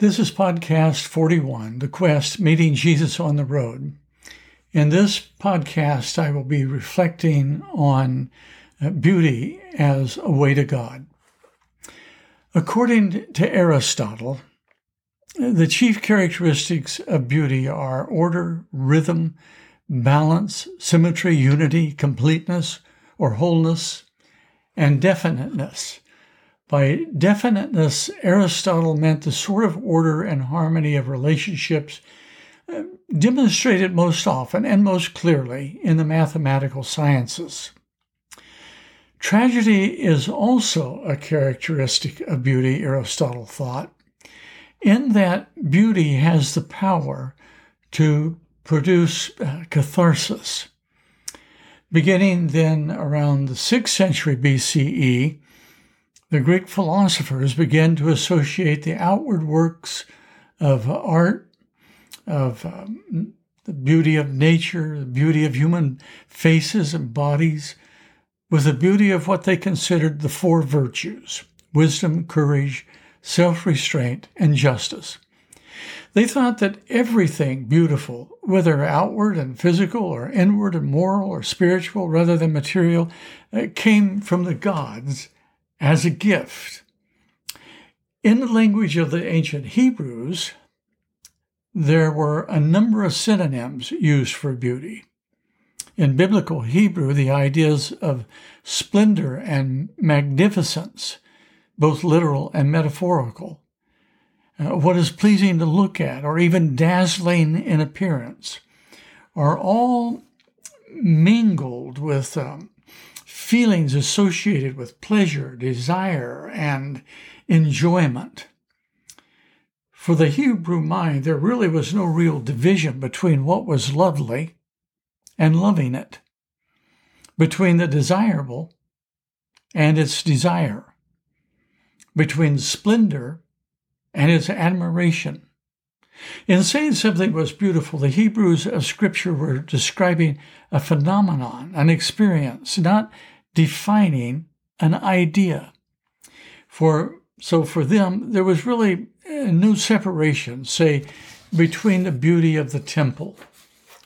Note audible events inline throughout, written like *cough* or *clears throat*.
This is podcast 41, The Quest Meeting Jesus on the Road. In this podcast, I will be reflecting on uh, beauty as a way to God. According to Aristotle, the chief characteristics of beauty are order, rhythm, balance, symmetry, unity, completeness or wholeness, and definiteness. By definiteness, Aristotle meant the sort of order and harmony of relationships uh, demonstrated most often and most clearly in the mathematical sciences. Tragedy is also a characteristic of beauty, Aristotle thought, in that beauty has the power to produce uh, catharsis. Beginning then around the 6th century BCE, the Greek philosophers began to associate the outward works of art, of um, the beauty of nature, the beauty of human faces and bodies, with the beauty of what they considered the four virtues wisdom, courage, self restraint, and justice. They thought that everything beautiful, whether outward and physical, or inward and moral, or spiritual rather than material, uh, came from the gods as a gift. In the language of the ancient Hebrews, there were a number of synonyms used for beauty. In biblical Hebrew, the ideas of splendor and magnificence, both literal and metaphorical, uh, what is pleasing to look at, or even dazzling in appearance, are all mingled with um, feelings associated with pleasure, desire, and enjoyment. For the Hebrew mind, there really was no real division between what was lovely and loving it, between the desirable and its desire, between splendor and its admiration. In saying something was beautiful, the Hebrews of Scripture were describing a phenomenon, an experience, not defining an idea. For so for them, there was really no separation, say, between the beauty of the temple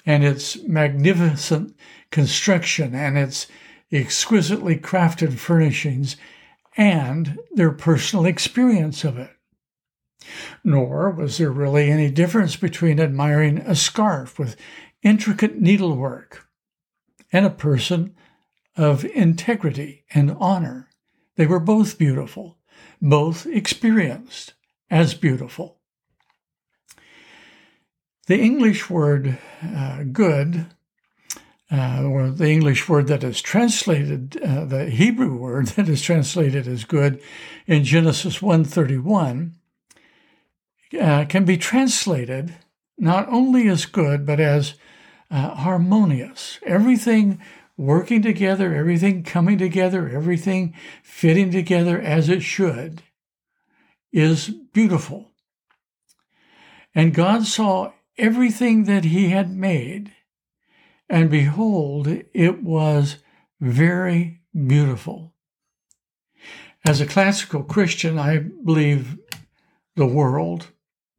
and its magnificent construction and its exquisitely crafted furnishings and their personal experience of it. Nor was there really any difference between admiring a scarf with intricate needlework and a person of integrity and honor. They were both beautiful, both experienced as beautiful. The English word uh, good, uh, or the English word that is translated, uh, the Hebrew word *laughs* that is translated as good in Genesis 1:31, uh, can be translated not only as good but as uh, harmonious. Everything working together, everything coming together, everything fitting together as it should, is beautiful. And God saw everything that He had made, and behold, it was very beautiful. As a classical Christian, I believe the world,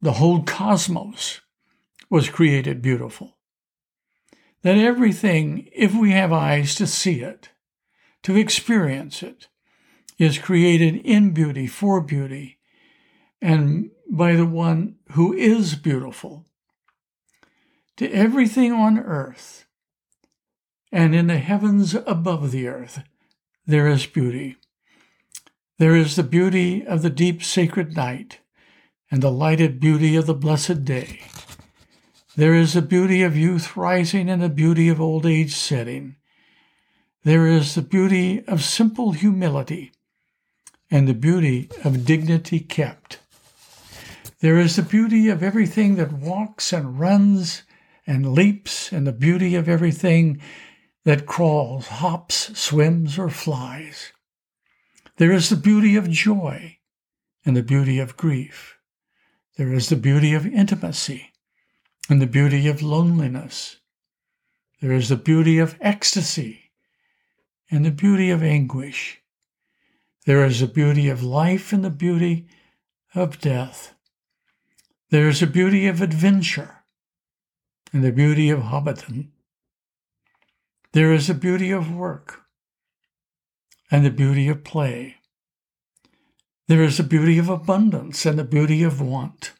the whole cosmos, was created beautiful that everything, if we have eyes to see it, to experience it, is created in beauty, for beauty, and by the one who is beautiful. To everything on earth and in the heavens above the earth, there is beauty. There is the beauty of the deep sacred night and the lighted beauty of the blessed day. There is the beauty of youth rising and the beauty of old age setting. There is the beauty of simple humility and the beauty of dignity kept. There is the beauty of everything that walks and runs and leaps, and the beauty of everything that crawls, hops, swims, or flies. There is the beauty of joy and the beauty of grief. There is the beauty of intimacy and the beauty of loneliness. There is the beauty of ecstasy and the beauty of anguish. There is the beauty of life and the beauty of death. There is a beauty of adventure and the beauty of Hobbiton. There is a beauty of work and the beauty of play. There is a beauty of abundance and the beauty of want.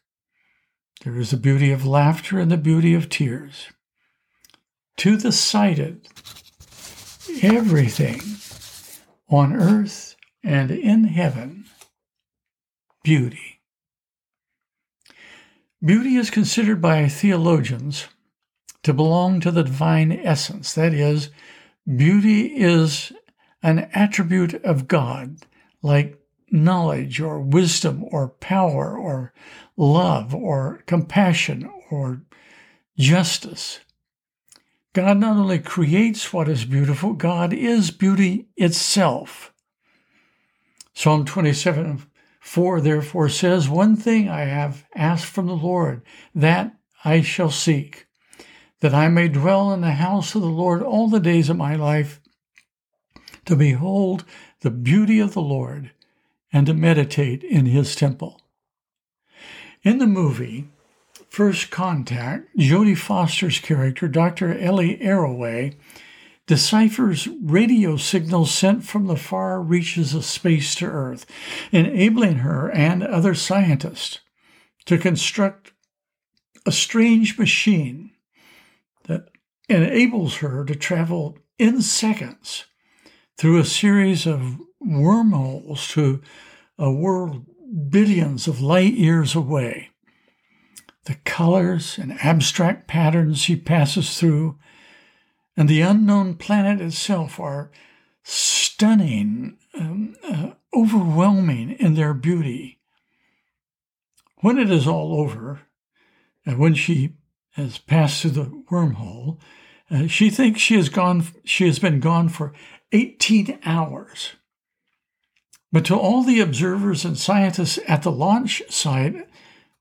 There is a beauty of laughter and the beauty of tears. To the sighted, everything on earth and in heaven, beauty. Beauty is considered by theologians to belong to the divine essence. That is, beauty is an attribute of God, like knowledge or wisdom or power or love or compassion or justice. God not only creates what is beautiful, God is beauty itself. Psalm 27 4 therefore says, One thing I have asked from the Lord, that I shall seek, that I may dwell in the house of the Lord all the days of my life, to behold the beauty of the Lord and to meditate in his temple. In the movie, First Contact, Jodie Foster's character, Dr. Ellie Arroway, deciphers radio signals sent from the far reaches of space to Earth, enabling her and other scientists to construct a strange machine that enables her to travel in seconds through a series of wormholes to a world billions of light years away. The colors and abstract patterns she passes through and the unknown planet itself are stunning, um, uh, overwhelming in their beauty. When it is all over, and when she has passed through the wormhole, uh, she thinks she has gone. She has been gone for 18 hours. But to all the observers and scientists at the launch site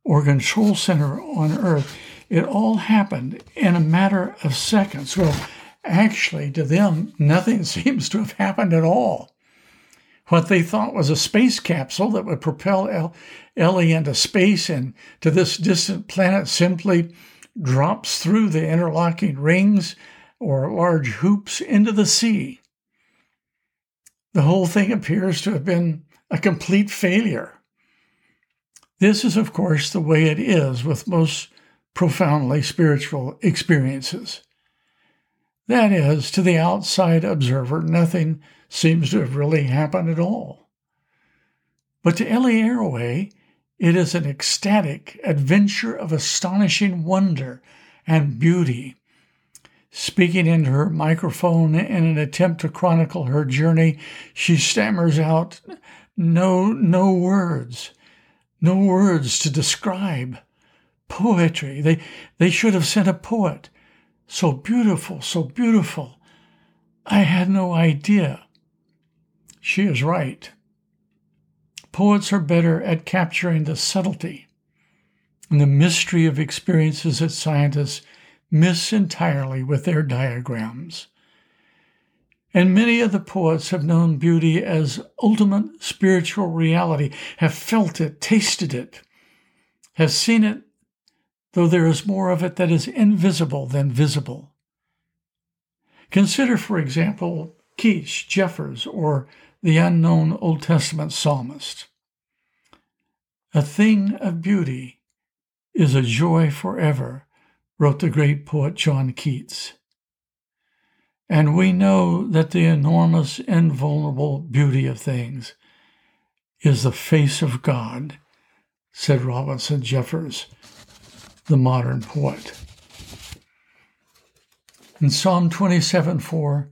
or control center on Earth, it all happened in a matter of seconds. Well, actually, to them, nothing *laughs* seems to have happened at all. What they thought was a space capsule that would propel Ellie into space and to this distant planet simply drops through the interlocking rings or large hoops into the sea. The whole thing appears to have been a complete failure. This is, of course, the way it is with most profoundly spiritual experiences. That is, to the outside observer, nothing seems to have really happened at all. But to Ellie Arroway, it is an ecstatic adventure of astonishing wonder and beauty Speaking into her microphone in an attempt to chronicle her journey, she stammers out, No, no words, no words to describe. Poetry. They, they should have sent a poet. So beautiful, so beautiful. I had no idea. She is right. Poets are better at capturing the subtlety and the mystery of experiences that scientists miss entirely with their diagrams. And many of the poets have known beauty as ultimate spiritual reality, have felt it, tasted it, have seen it, though there is more of it that is invisible than visible. Consider, for example, Keats, Jeffers, or the unknown Old Testament psalmist. A thing of beauty is a joy forever wrote the great poet John Keats. And we know that the enormous, invulnerable beauty of things is the face of God, said Robinson Jeffers, the modern poet. In Psalm 27 4,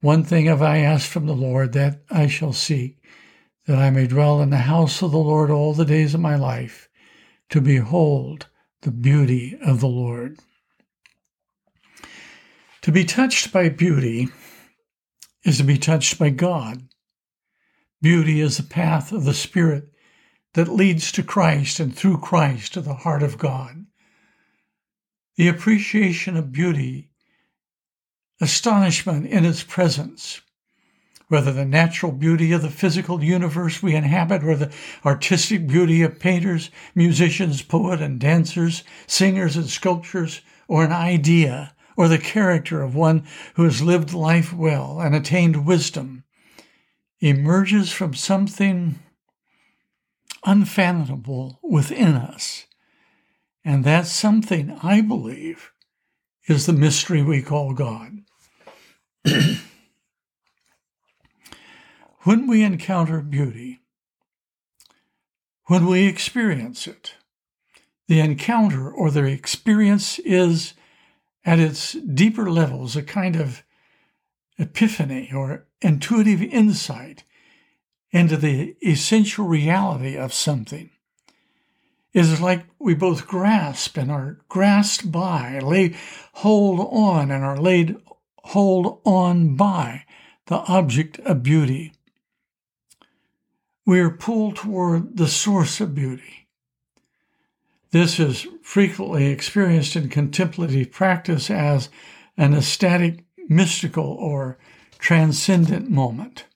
one thing have I asked from the Lord that I shall seek, that I may dwell in the house of the Lord all the days of my life, to behold the beauty of the Lord. To be touched by beauty is to be touched by God. Beauty is the path of the Spirit that leads to Christ and through Christ to the heart of God. The appreciation of beauty, astonishment in its presence, whether the natural beauty of the physical universe we inhabit or the artistic beauty of painters, musicians, poets, and dancers, singers and sculptors, or an idea or the character of one who has lived life well and attained wisdom, emerges from something unfathomable within us. And that something, I believe, is the mystery we call God. *clears throat* when we encounter beauty, when we experience it, the encounter or the experience is at its deeper levels a kind of epiphany or intuitive insight into the essential reality of something. It is like we both grasp and are grasped by, lay hold on and are laid hold on by the object of beauty. We are pulled toward the source of beauty. This is frequently experienced in contemplative practice as an ecstatic, mystical, or transcendent moment.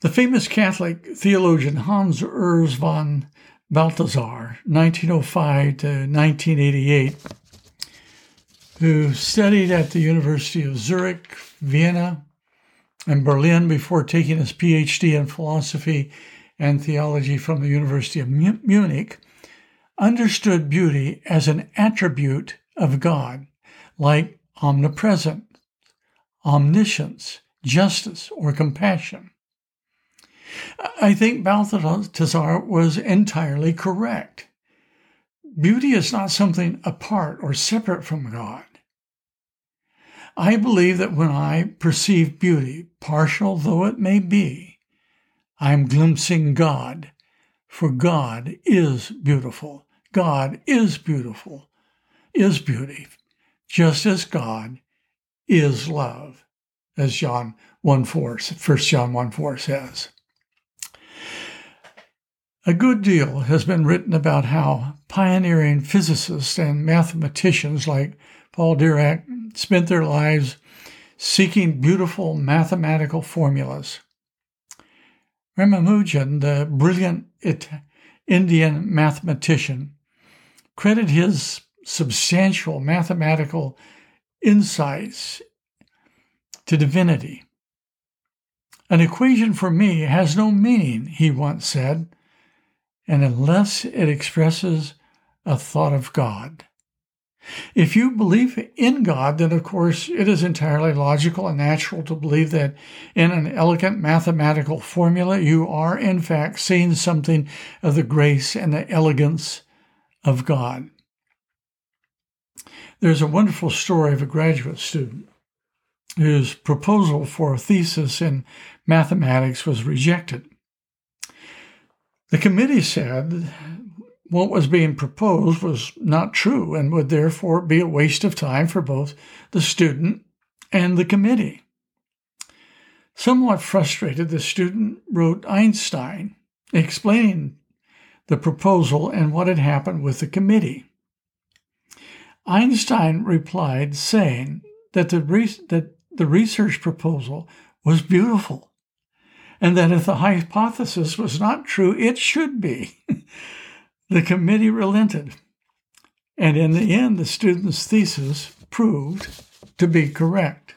The famous Catholic theologian Hans Urs von Balthasar, 1905 to 1988, who studied at the University of Zurich, Vienna, and Berlin before taking his PhD in philosophy and theology from the University of Munich, understood beauty as an attribute of God, like omnipresence, omniscience, justice, or compassion. I think Balthasar was entirely correct. Beauty is not something apart or separate from God. I believe that when I perceive beauty, partial though it may be, I am glimpsing God, for God is beautiful. God is beautiful, is beauty, just as God is love, as John 1 4, 1 John 1 4 says. A good deal has been written about how pioneering physicists and mathematicians like Paul Dirac spent their lives seeking beautiful mathematical formulas. Ramanujan, the brilliant Indian mathematician, credited his substantial mathematical insights to divinity. An equation for me has no meaning, he once said, and unless it expresses a thought of God. If you believe in God, then of course it is entirely logical and natural to believe that in an elegant mathematical formula you are in fact seeing something of the grace and the elegance of God. There's a wonderful story of a graduate student whose proposal for a thesis in mathematics was rejected. The committee said what was being proposed was not true and would therefore be a waste of time for both the student and the committee. Somewhat frustrated, the student wrote Einstein explaining the proposal and what had happened with the committee. Einstein replied saying that the, re- that the research proposal was beautiful and that if the hypothesis was not true, it should be. *laughs* the committee relented, and in the end, the student's thesis proved to be correct.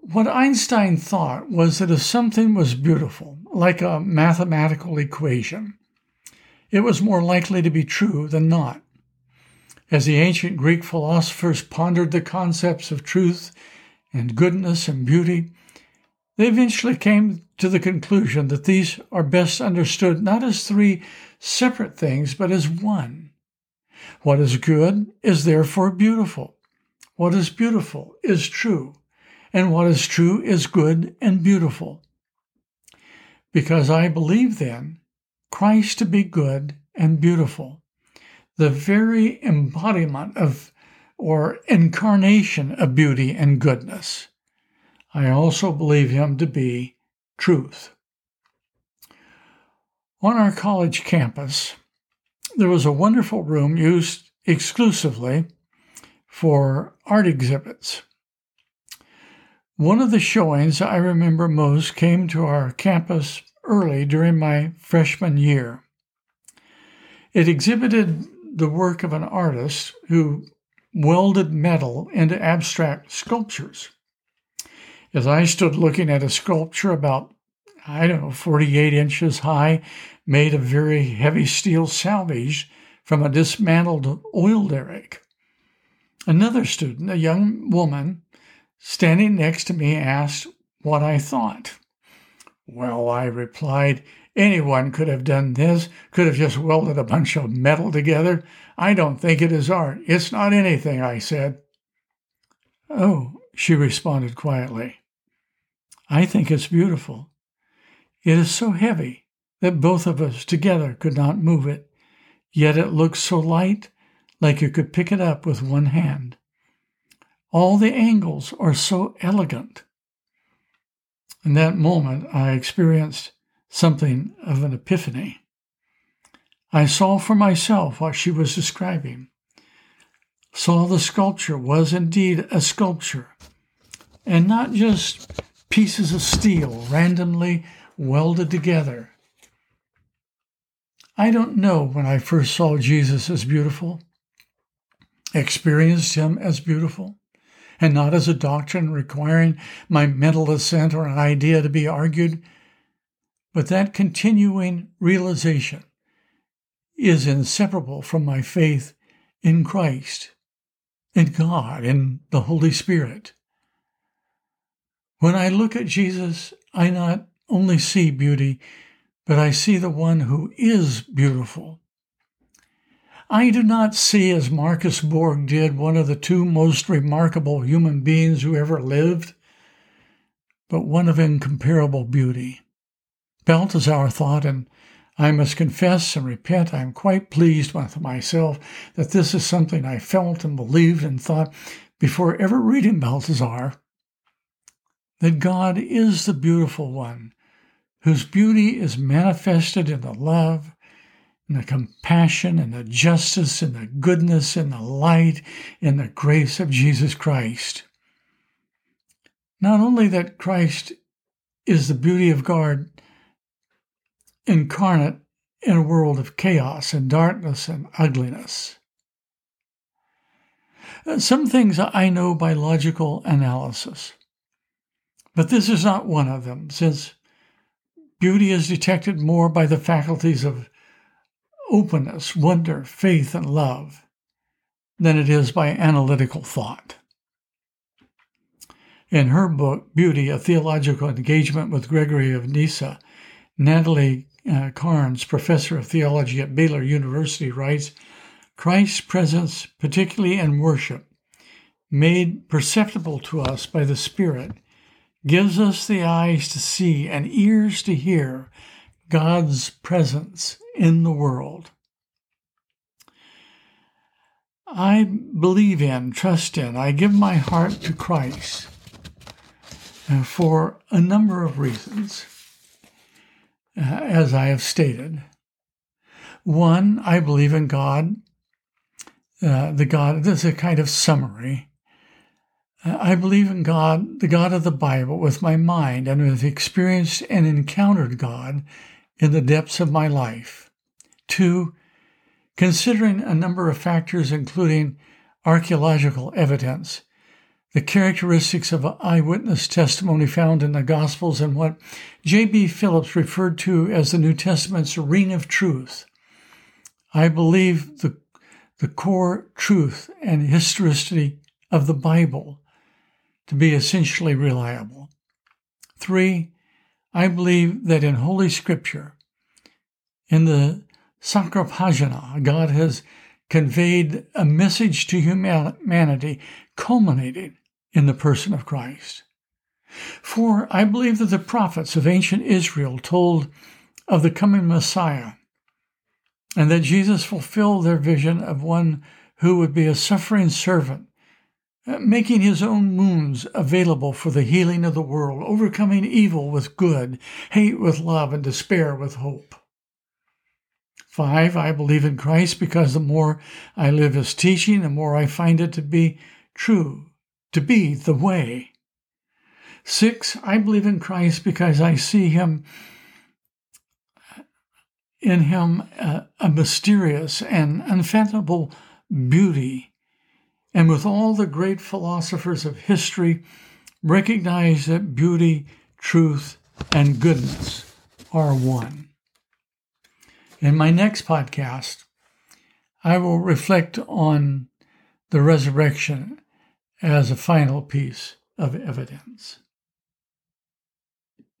What Einstein thought was that if something was beautiful, like a mathematical equation, it was more likely to be true than not. As the ancient Greek philosophers pondered the concepts of truth and goodness and beauty, they eventually came to the conclusion that these are best understood not as three separate things, but as one. What is good is therefore beautiful. What is beautiful is true, and what is true is good and beautiful. Because I believe then Christ to be good and beautiful, the very embodiment of or incarnation of beauty and goodness. I also believe him to be truth. On our college campus, there was a wonderful room used exclusively for art exhibits. One of the showings I remember most came to our campus early during my freshman year. It exhibited the work of an artist who welded metal into abstract sculptures. As I stood looking at a sculpture about, I don't know, 48 inches high, made of very heavy steel salvage from a dismantled oil derrick, another student, a young woman, standing next to me, asked what I thought. Well, I replied, anyone could have done this, could have just welded a bunch of metal together. I don't think it is art. It's not anything, I said. Oh, she responded quietly. I think it's beautiful. It is so heavy that both of us together could not move it, yet it looks so light, like you could pick it up with one hand. All the angles are so elegant. In that moment, I experienced something of an epiphany. I saw for myself what she was describing, saw the sculpture was indeed a sculpture, and not just pieces of steel randomly welded together. I don't know when I first saw Jesus as beautiful, experienced him as beautiful and not as a doctrine requiring my mental assent or an idea to be argued, but that continuing realization is inseparable from my faith in Christ, in God, in the Holy Spirit. When I look at Jesus, I not only see beauty, but I see the one who is beautiful I do not see, as Marcus Borg did, one of the two most remarkable human beings who ever lived, but one of incomparable beauty. Balthasar thought, and I must confess and repent, I am quite pleased with myself that this is something I felt and believed and thought before ever reading Balthasar that God is the beautiful one, whose beauty is manifested in the love and the compassion and the justice and the goodness and the light and the grace of Jesus Christ. Not only that Christ is the beauty of God incarnate in a world of chaos and darkness and ugliness. Some things I know by logical analysis, but this is not one of them, since beauty is detected more by the faculties of openness, wonder, faith, and love than it is by analytical thought. In her book, Beauty, A Theological Engagement with Gregory of Nyssa, Natalie uh, Carnes, professor of theology at Baylor University, writes Christ's presence, particularly in worship, made perceptible to us by the Spirit, gives us the eyes to see and ears to hear God's presence in the world. I believe in, trust in, I give my heart to Christ uh, for a number of reasons, as I have stated. One, I believe in God, uh, the God, this is a kind of summary. Uh, I believe in God, the God of the Bible, with my mind and have experienced and encountered God in the depths of my life. Two, considering a number of factors, including archaeological evidence, the characteristics of eyewitness testimony found in the Gospels, and what J.B. Phillips referred to as the New Testament's ring of truth. I believe the, the core truth and historicity of the Bible to be essentially reliable. Three, I believe that in Holy Scripture, in the Sacra Pagina, God has conveyed a message to humanity culminating in the person of Christ. For I believe that the prophets of ancient Israel told of the coming Messiah, and that Jesus fulfilled their vision of one who would be a suffering servant uh, making his own wounds available for the healing of the world, overcoming evil with good, hate with love, and despair with hope. Five, I believe in Christ because the more I live his teaching, the more I find it to be true, to be the way. Six, I believe in Christ because I see him in him a, a mysterious and unfathomable beauty. And with all the great philosophers of history, recognize that beauty, truth, and goodness are one. In my next podcast, I will reflect on the resurrection as a final piece of evidence.